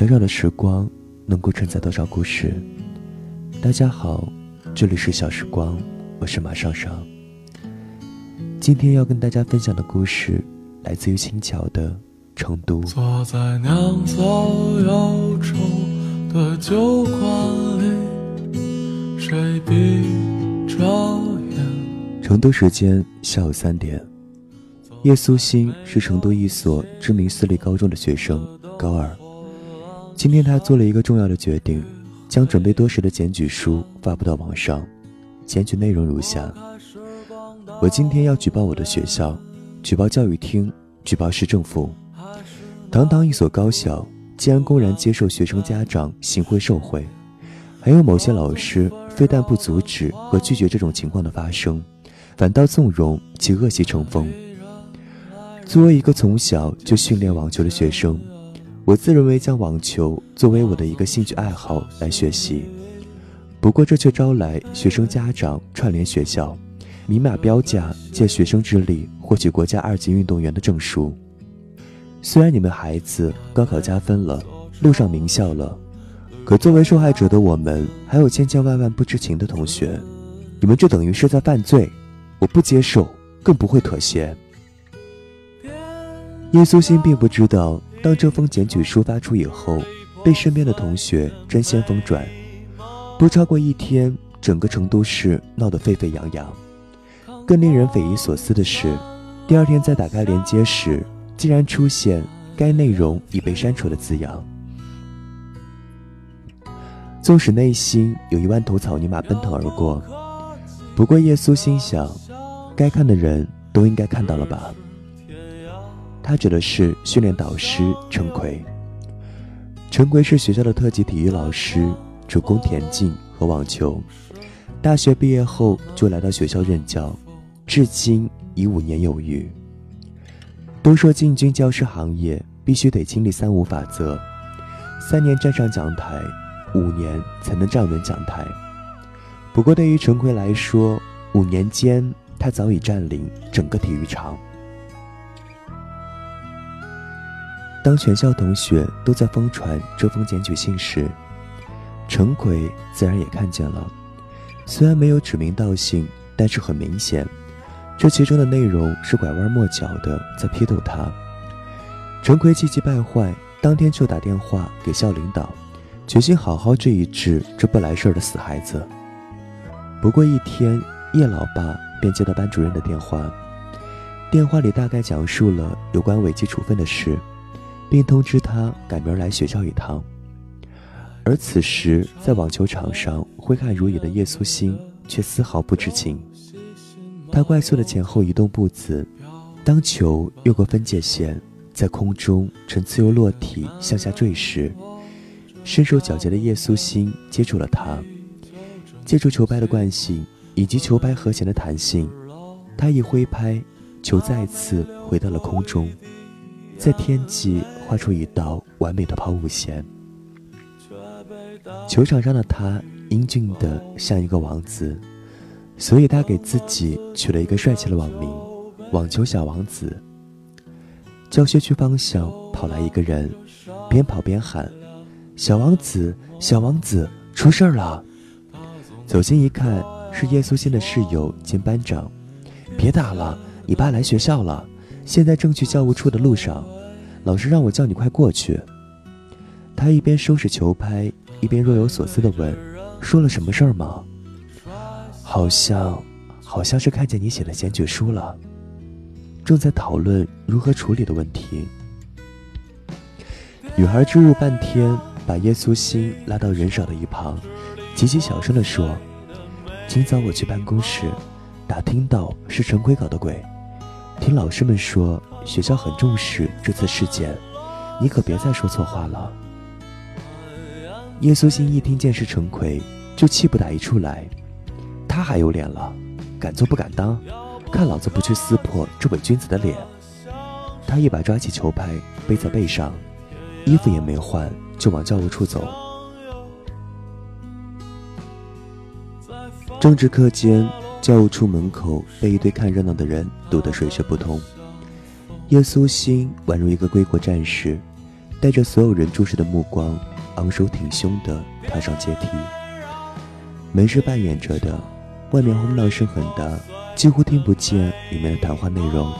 小小的时光能够承载多少故事？大家好，这里是小时光，我是马上上。今天要跟大家分享的故事来自于青桥的成都。坐在酿造忧愁的酒馆里，谁闭着眼？成都时间下午三点，叶苏欣是成都一所知名私立高中的学生，高二。今天他做了一个重要的决定，将准备多时的检举书发布到网上。检举内容如下：我今天要举报我的学校，举报教育厅，举报市政府。堂堂一所高校，竟然公然接受学生家长行贿受贿，还有某些老师非但不阻止和拒绝这种情况的发生，反倒纵容其恶习成风。作为一个从小就训练网球的学生。我自认为将网球作为我的一个兴趣爱好来学习，不过这却招来学生家长串联学校，明码标价借学生之力获取国家二级运动员的证书。虽然你们孩子高考加分了，路上名校了，可作为受害者的我们，还有千千万万不知情的同学，你们这等于是在犯罪，我不接受，更不会妥协。叶苏欣并不知道。当这封检举书发出以后，被身边的同学争先疯转，不超过一天，整个成都市闹得沸沸扬扬。更令人匪夷所思的是，第二天再打开链接时，竟然出现“该内容已被删除”的字样。纵使内心有一万头草泥马奔腾而过，不过叶苏心想，该看的人都应该看到了吧。他指的是训练导师陈奎。陈奎是学校的特级体育老师，主攻田径和网球。大学毕业后就来到学校任教，至今已五年有余。都说进军教师行业必须得经历三无法则：三年站上讲台，五年才能站稳讲台。不过对于陈奎来说，五年间他早已占领整个体育场。当全校同学都在疯传这封检举信时，陈奎自然也看见了。虽然没有指名道姓，但是很明显，这其中的内容是拐弯抹角的在批斗他。陈奎气急败坏，当天就打电话给校领导，决心好好治一治这不来事儿的死孩子。不过一天，叶老爸便接到班主任的电话，电话里大概讲述了有关违纪处分的事。并通知他赶明儿来学校一趟。而此时，在网球场上挥汗如雨的叶苏欣却丝毫不知情。他快速的前后移动步子，当球越过分界线，在空中呈自由落体向下坠时，身手矫捷的叶苏欣接住了它。借助球拍的惯性以及球拍和弦的弹性，他一挥拍，球再次回到了空中。在天际画出一道完美的抛物线。球场上的他英俊的像一个王子，所以他给自己取了一个帅气的网名“网球小王子”。教学区方向跑来一个人，边跑边喊：“小王子，小王子，出事了！”走近一看，是叶苏欣的室友兼班长。别打了，你爸来学校了。现在正去教务处的路上，老师让我叫你快过去。他一边收拾球拍，一边若有所思地问：“说了什么事儿吗？”“好像，好像是看见你写的检举书了，正在讨论如何处理的问题。”女孩支吾半天，把叶苏欣拉到人少的一旁，极其小声地说：“今早我去办公室，打听到是陈奎搞的鬼。”听老师们说，学校很重视这次事件，你可别再说错话了。叶苏欣一听见是陈奎，就气不打一处来。他还有脸了，敢做不敢当，看老子不去撕破这伪君子的脸！他一把抓起球拍，背在背上，衣服也没换，就往教务处走。政治课间。教务处门口被一堆看热闹的人堵得水泄不通。耶稣心宛如一个归国战士，带着所有人注视的目光，昂首挺胸地踏上阶梯。门是半掩着的，外面轰闹声很大，几乎听不见里面的谈话内容。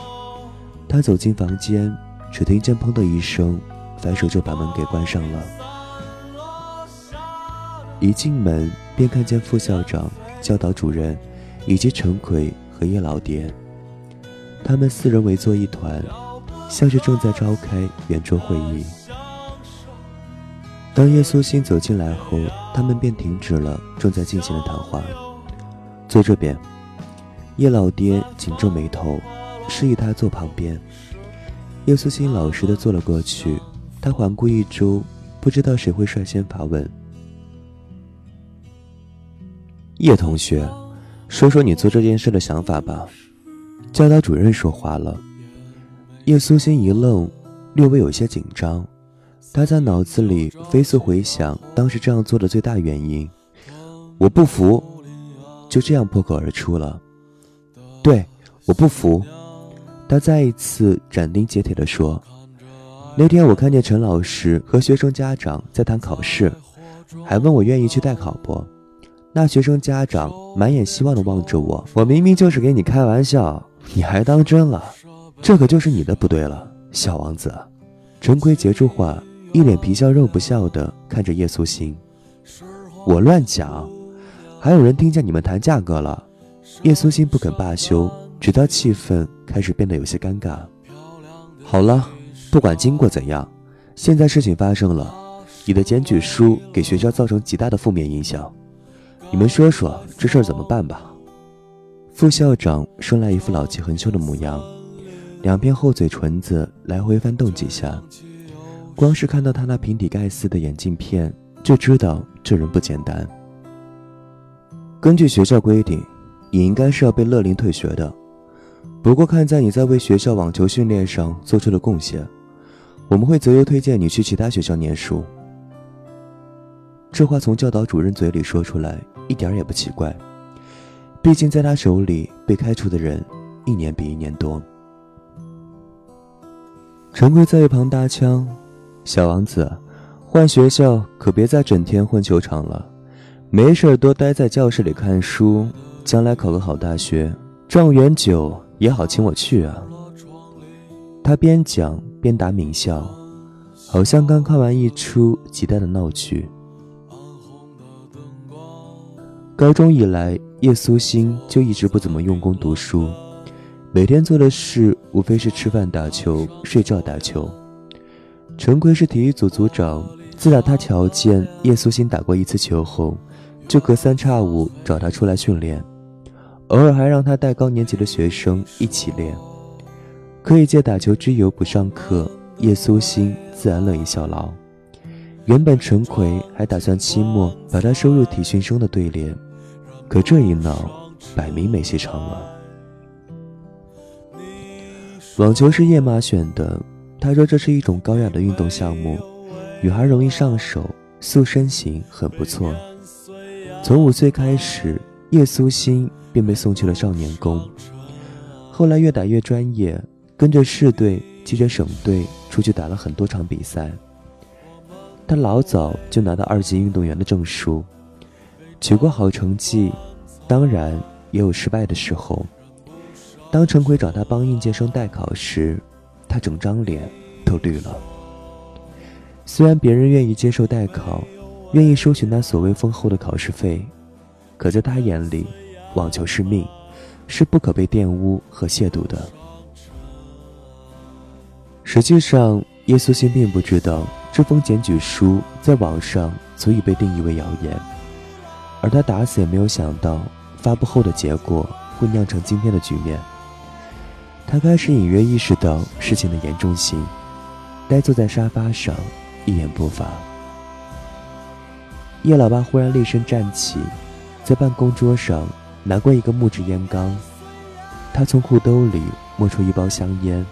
他走进房间，只听见“砰”的一声，反手就把门给关上了。一进门便看见副校长、教导主任，以及陈奎和叶老爹，他们四人围坐一团，像是正在召开圆桌会议。当叶苏新走进来后，他们便停止了正在进行的谈话。坐这边，叶老爹紧皱眉头，示意他坐旁边。叶苏新老实的坐了过去。他环顾一周，不知道谁会率先发问。叶同学，说说你做这件事的想法吧。教导主任说话了。叶苏欣一愣，略微有些紧张。他在脑子里飞速回想当时这样做的最大原因。我不服，就这样破口而出了。对，我不服。他再一次斩钉截铁地说：“那天我看见陈老师和学生家长在谈考试，还问我愿意去代考不？那学生家长满眼希望地望着我，我明明就是给你开玩笑，你还当真了？这可就是你的不对了，小王子。”陈奎截住话。一脸皮笑肉不笑的看着叶苏欣，我乱讲，还有人听见你们谈价格了。叶苏欣不肯罢休，直到气氛开始变得有些尴尬。好了，不管经过怎样，现在事情发生了，你的检举书给学校造成极大的负面影响，你们说说这事儿怎么办吧？副校长生来一副老气横秋的模样，两片厚嘴唇子来回翻动几下。光是看到他那平底盖似的眼镜片，就知道这人不简单。根据学校规定，你应该是要被勒令退学的。不过看在你在为学校网球训练上做出的贡献，我们会择优推荐你去其他学校念书。这话从教导主任嘴里说出来，一点也不奇怪。毕竟在他手里被开除的人，一年比一年多。陈贵在一旁搭腔。小王子，换学校可别再整天混球场了，没事多待在教室里看书，将来考个好大学，状元酒也好请我去啊。他边讲边打抿笑，好像刚看完一出极大的闹剧。高中以来，叶苏欣就一直不怎么用功读书，每天做的事无非是吃饭、打球、睡觉、打球。陈奎是体育组组长，自打他瞧见叶苏欣打过一次球后，就隔三差五找他出来训练，偶尔还让他带高年级的学生一起练。可以借打球之由不上课，叶苏欣自然乐意效劳。原本陈奎还打算期末把他收入体训生的队列，可这一闹，摆明没戏唱了。网球是叶妈选的。她说：“这是一种高雅的运动项目，女孩容易上手，塑身形很不错。从五岁开始，叶苏欣便被送去了少年宫，后来越打越专业，跟着市队、接着省队出去打了很多场比赛。他老早就拿到二级运动员的证书，取过好成绩，当然也有失败的时候。当陈奎找他帮应届生代考时。”他整张脸都绿了。虽然别人愿意接受代考，愿意收取那所谓丰厚的考试费，可在他眼里，网球是命，是不可被玷污和亵渎的。实际上，叶苏欣并不知道这封检举书在网上足以被定义为谣言，而他打死也没有想到发布后的结果会酿成今天的局面。他开始隐约意识到事情的严重性，呆坐在沙发上，一言不发。叶老爸忽然厉身站起，在办公桌上拿过一个木质烟缸，他从裤兜里摸出一包香烟，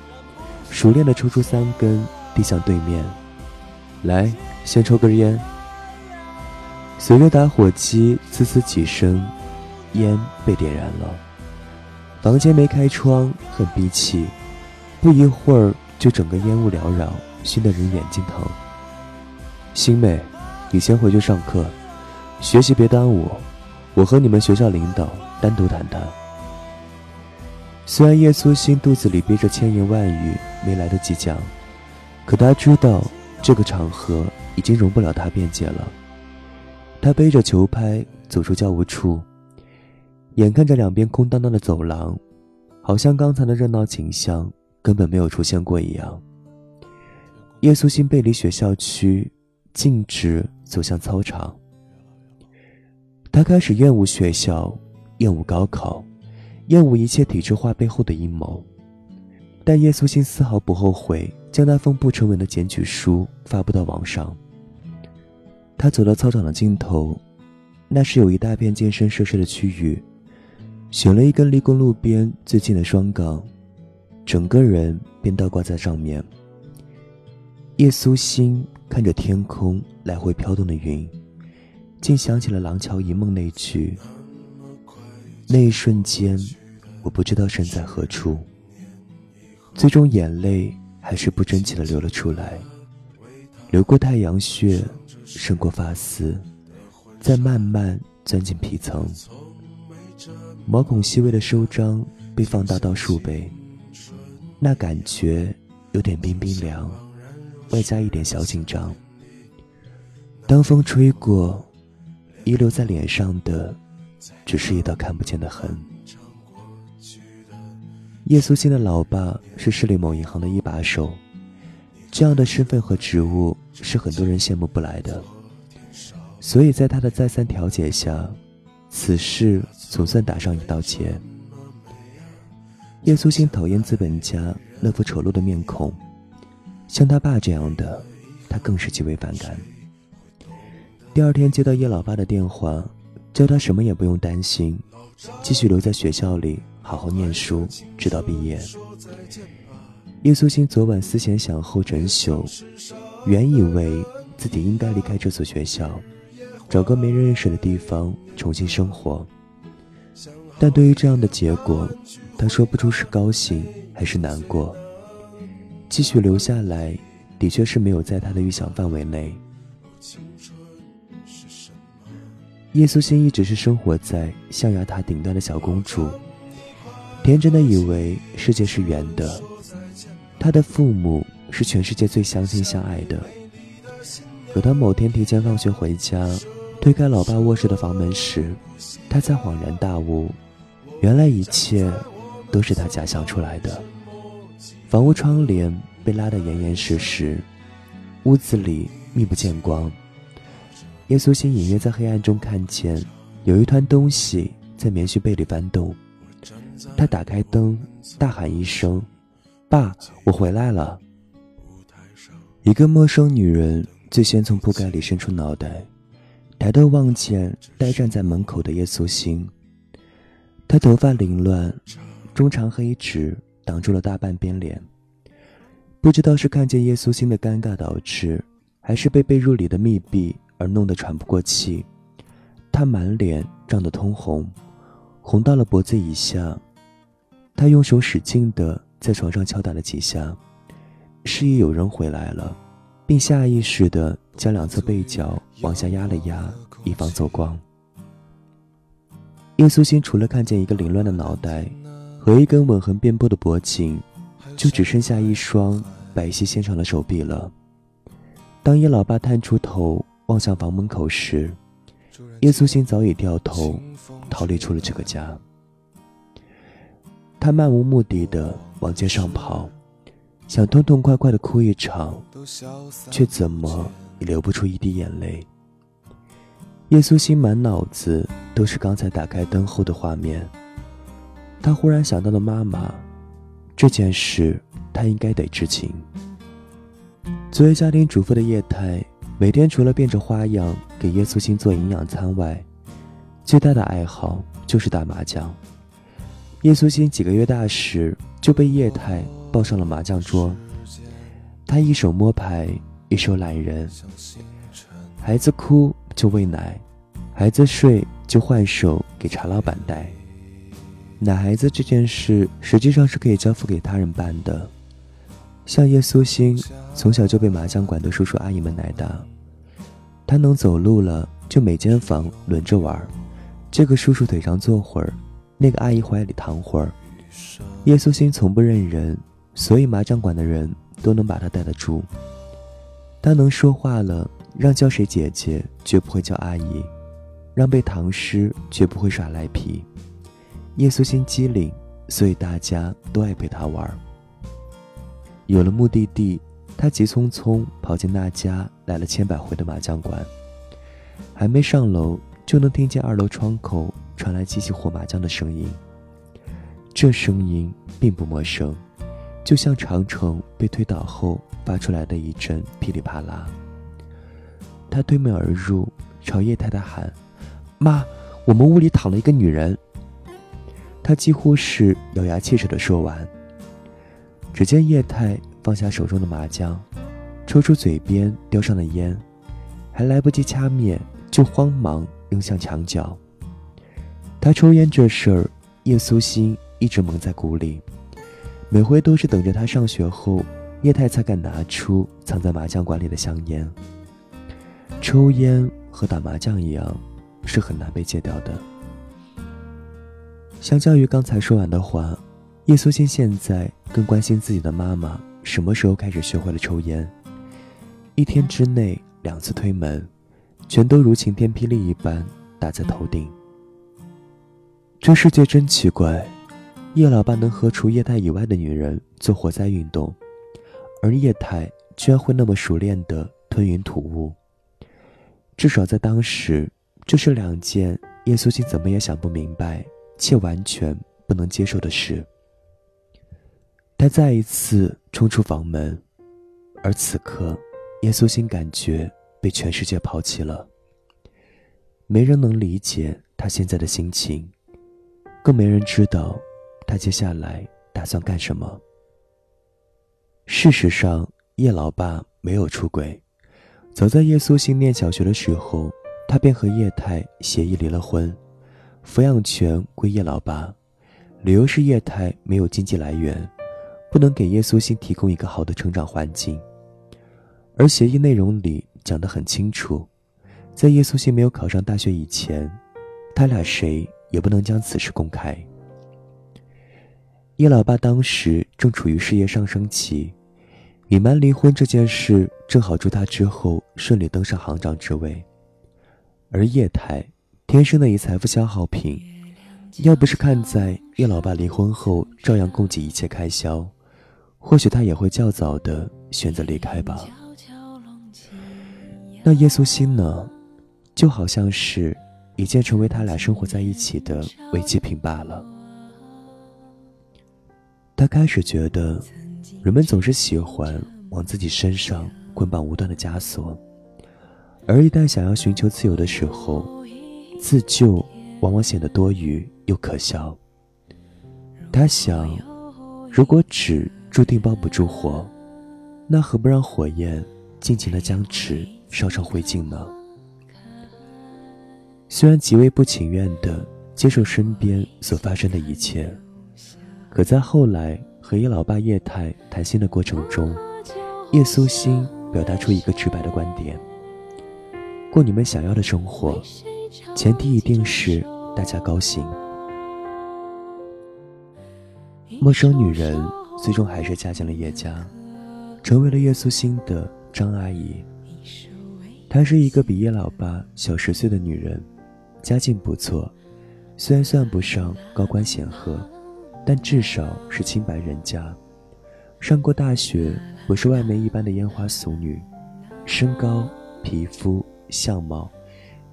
熟练地抽出三根，递向对面：“来，先抽根烟。”随着打火机呲呲几声，烟被点燃了。房间没开窗，很闭气，不一会儿就整个烟雾缭绕，熏得人眼睛疼。星妹，你先回去上课，学习别耽误，我和你们学校领导单独谈谈。虽然叶苏心肚子里憋着千言万语，没来得及讲，可他知道这个场合已经容不了他辩解了。他背着球拍走出教务处，眼看着两边空荡荡的走廊，好像刚才的热闹景象根本没有出现过一样。叶苏心背离学校区，径直走向操场。他开始厌恶学校，厌恶高考。厌恶一切体制化背后的阴谋，但叶苏心丝毫不后悔将那封不成文的检举书发布到网上。他走到操场的尽头，那是有一大片健身设施的区域，选了一根离公路边最近的双杠，整个人便倒挂在上面。叶苏心看着天空来回飘动的云，竟想起了《廊桥遗梦》那句。那一瞬间。我不知道身在何处，最终眼泪还是不争气的流了出来，流过太阳穴，渗过发丝，再慢慢钻进皮层。毛孔细微的收张被放大到数倍，那感觉有点冰冰凉，外加一点小紧张。当风吹过，遗留在脸上的，只是一道看不见的痕。叶苏欣的老爸是市里某银行的一把手，这样的身份和职务是很多人羡慕不来的。所以在他的再三调解下，此事总算打上一道结。叶苏欣讨厌资本家那副丑陋的面孔，像他爸这样的，他更是极为反感。第二天接到叶老爸的电话，叫他什么也不用担心，继续留在学校里。好好念书，直到毕业。叶苏欣昨晚思前想后整宿，原以为自己应该离开这所学校，找个没人认识的地方重新生活。但对于这样的结果，他说不出是高兴还是难过。继续留下来，的确是没有在他的预想范围内。叶苏欣一直是生活在象牙塔顶端的小公主。天真的以为世界是圆的，他的父母是全世界最相亲相爱的。可当某天提前放学回家，推开老爸卧室的房门时，他才恍然大悟，原来一切都是他假想出来的。房屋窗帘被拉得严严实实，屋子里密不见光。耶稣心隐约在黑暗中看见有一团东西在棉絮被里翻动。他打开灯，大喊一声：“爸，我回来了！”一个陌生女人最先从铺盖里伸出脑袋，抬头望见呆站在门口的叶苏欣。她头发凌乱，中长黑直挡住了大半边脸。不知道是看见叶苏欣的尴尬导致，还是被被褥里的密闭而弄得喘不过气，她满脸涨得通红，红到了脖子以下。他用手使劲地在床上敲打了几下，示意有人回来了，并下意识地将两侧背角往下压了压，以防走光。叶苏欣除了看见一个凌乱的脑袋和一根吻痕遍布的脖颈，就只剩下一双白皙纤长的手臂了。当叶老爸探出头望向房门口时，叶苏欣早已掉头逃离出了这个家。他漫无目的的往街上跑，想痛痛快快的哭一场，却怎么也流不出一滴眼泪。叶苏欣满脑子都是刚才打开灯后的画面，他忽然想到了妈妈，这件事他应该得知情。作为家庭主妇的叶太，每天除了变着花样给叶苏欣做营养餐外，最大的爱好就是打麻将。叶苏欣几个月大时就被叶太抱上了麻将桌，他一手摸牌，一手揽人。孩子哭就喂奶，孩子睡就换手给茶老板带。奶孩子这件事实际上是可以交付给他人办的，像叶苏欣，从小就被麻将馆的叔叔阿姨们奶大。他能走路了，就每间房轮着玩。这个叔叔腿上坐会儿，那个阿姨怀里躺会儿。叶苏欣从不认人，所以麻将馆的人都能把他带得住。他能说话了，让叫谁姐姐，绝不会叫阿姨；让背唐诗，绝不会耍赖皮。叶苏欣机灵，所以大家都爱陪他玩。有了目的地，他急匆匆跑进那家来了千百回的麻将馆，还没上楼，就能听见二楼窗口传来机器和麻将的声音。这声音并不陌生，就像长城被推倒后发出来的一阵噼里啪啦。他推门而入，朝叶太太喊：“妈，我们屋里躺了一个女人。”他几乎是咬牙切齿地说完。只见叶太放下手中的麻将，抽出嘴边叼上的烟，还来不及掐灭，就慌忙扔向墙角。他抽烟这事儿，叶苏欣一直蒙在鼓里，每回都是等着他上学后，叶太才敢拿出藏在麻将馆里的香烟。抽烟和打麻将一样，是很难被戒掉的。相较于刚才说完的话，叶苏欣现在更关心自己的妈妈什么时候开始学会了抽烟。一天之内两次推门，全都如晴天霹雳一般打在头顶。这世界真奇怪，叶老爸能和除叶太以外的女人做活塞运动，而叶太居然会那么熟练的吞云吐雾。至少在当时，这是两件叶苏欣怎么也想不明白。且完全不能接受的事。他再一次冲出房门，而此刻，叶苏欣感觉被全世界抛弃了。没人能理解他现在的心情，更没人知道他接下来打算干什么。事实上，叶老爸没有出轨。早在叶苏欣念小学的时候，他便和叶太协议离了婚。抚养权归叶老爸，理由是叶太没有经济来源，不能给叶苏欣提供一个好的成长环境。而协议内容里讲得很清楚，在叶素欣没有考上大学以前，他俩谁也不能将此事公开。叶老爸当时正处于事业上升期，隐瞒离婚这件事正好助他之后顺利登上行长之位，而叶太。天生的一财富消耗品，要不是看在叶老爸离婚后照样供给一切开销，或许他也会较早的选择离开吧。那耶稣心呢，就好像是已经成为他俩生活在一起的违纪品罢了。他开始觉得，人们总是喜欢往自己身上捆绑无端的枷锁，而一旦想要寻求自由的时候，自救往往显得多余又可笑。他想，如果纸注定包不住火，那何不让火焰尽情的将纸烧成灰烬呢？虽然极为不情愿的接受身边所发生的一切，可在后来和叶老爸叶太谈心的过程中，叶苏欣表达出一个直白的观点：过你们想要的生活。前提一定是大家高兴。陌生女人最终还是嫁进了叶家，成为了叶苏欣的张阿姨。她是一个比叶老爸小十岁的女人，家境不错，虽然算不上高官显赫，但至少是清白人家。上过大学，不是外面一般的烟花俗女，身高、皮肤、相貌。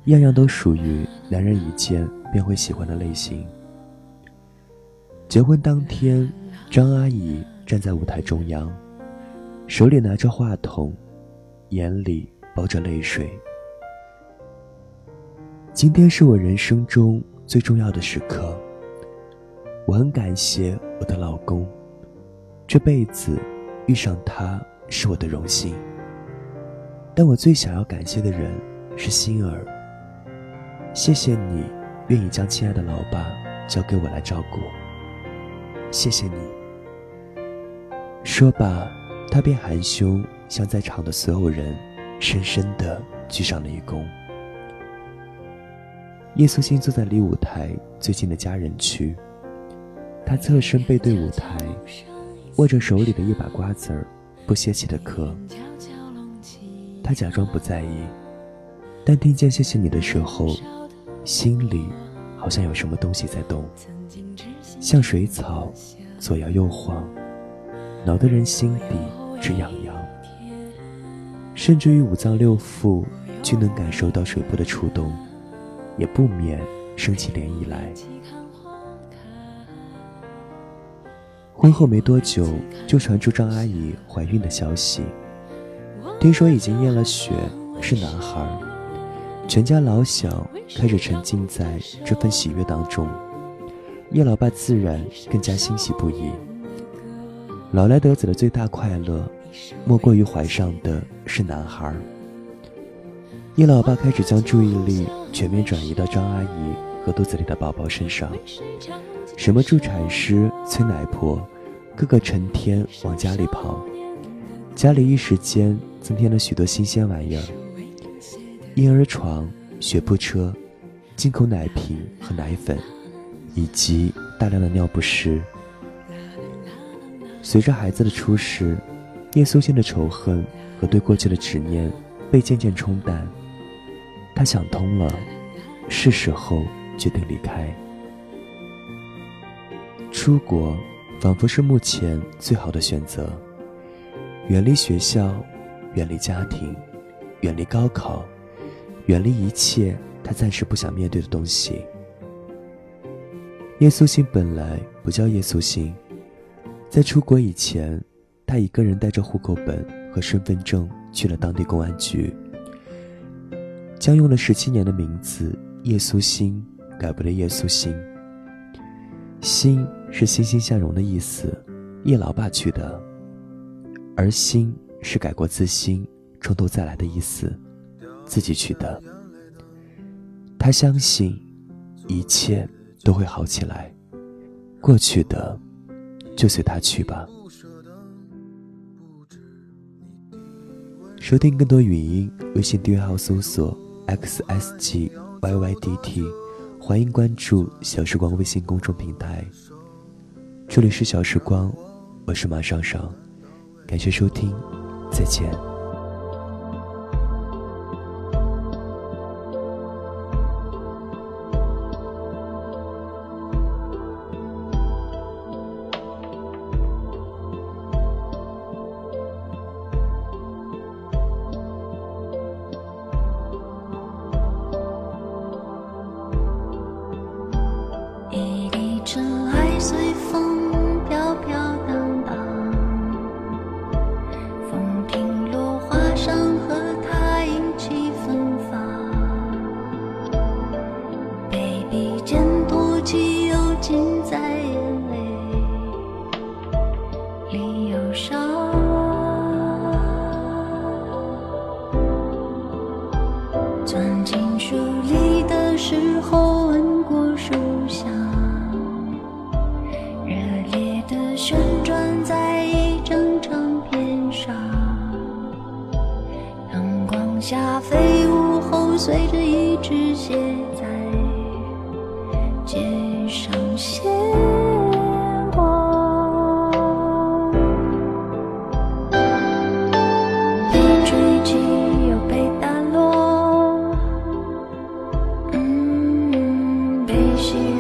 样样都属于男人一见便会喜欢的类型。结婚当天，张阿姨站在舞台中央，手里拿着话筒，眼里抱着泪水。今天是我人生中最重要的时刻，我很感谢我的老公，这辈子遇上他是我的荣幸。但我最想要感谢的人是心儿。谢谢你愿意将亲爱的老爸交给我来照顾。谢谢你。说罢，他便含羞向在场的所有人深深的鞠上了一躬。叶苏欣坐在离舞台最近的家人区，他侧身背对舞台，握着手里的一把瓜子儿，不歇气的嗑。他假装不在意，但听见“谢谢你”的时候，心里好像有什么东西在动，像水草左摇右晃，挠得人心底直痒痒。甚至于五脏六腑均能感受到水波的触动，也不免升起涟漪来。婚后没多久，就传出张阿姨怀孕的消息。听说已经验了血，是男孩。全家老小开始沉浸在这份喜悦当中，叶老爸自然更加欣喜不已。老来得子的最大快乐，莫过于怀上的是男孩。叶老爸开始将注意力全面转移到张阿姨和肚子里的宝宝身上，什么助产师、催奶婆，个个成天往家里跑，家里一时间。增添了许多新鲜玩意儿：婴儿床、学步车、进口奶瓶和奶粉，以及大量的尿不湿。随着孩子的出世，叶苏欣的仇恨和对过去的执念被渐渐冲淡。他想通了，是时候决定离开。出国仿佛是目前最好的选择，远离学校。远离家庭，远离高考，远离一切他暂时不想面对的东西。叶苏欣本来不叫叶苏欣，在出国以前，他一个人带着户口本和身份证去了当地公安局，将用了十七年的名字叶苏欣改为了叶苏欣。欣是欣欣向荣的意思，叶老爸取的，而欣。是改过自新、从头再来的意思，自己取的。他相信，一切都会好起来。过去的，就随他去吧。收听更多语音，微信订阅号搜索 xsgyydt，欢迎关注小时光微信公众平台。这里是小时光，我是马上上，感谢收听。再见。是，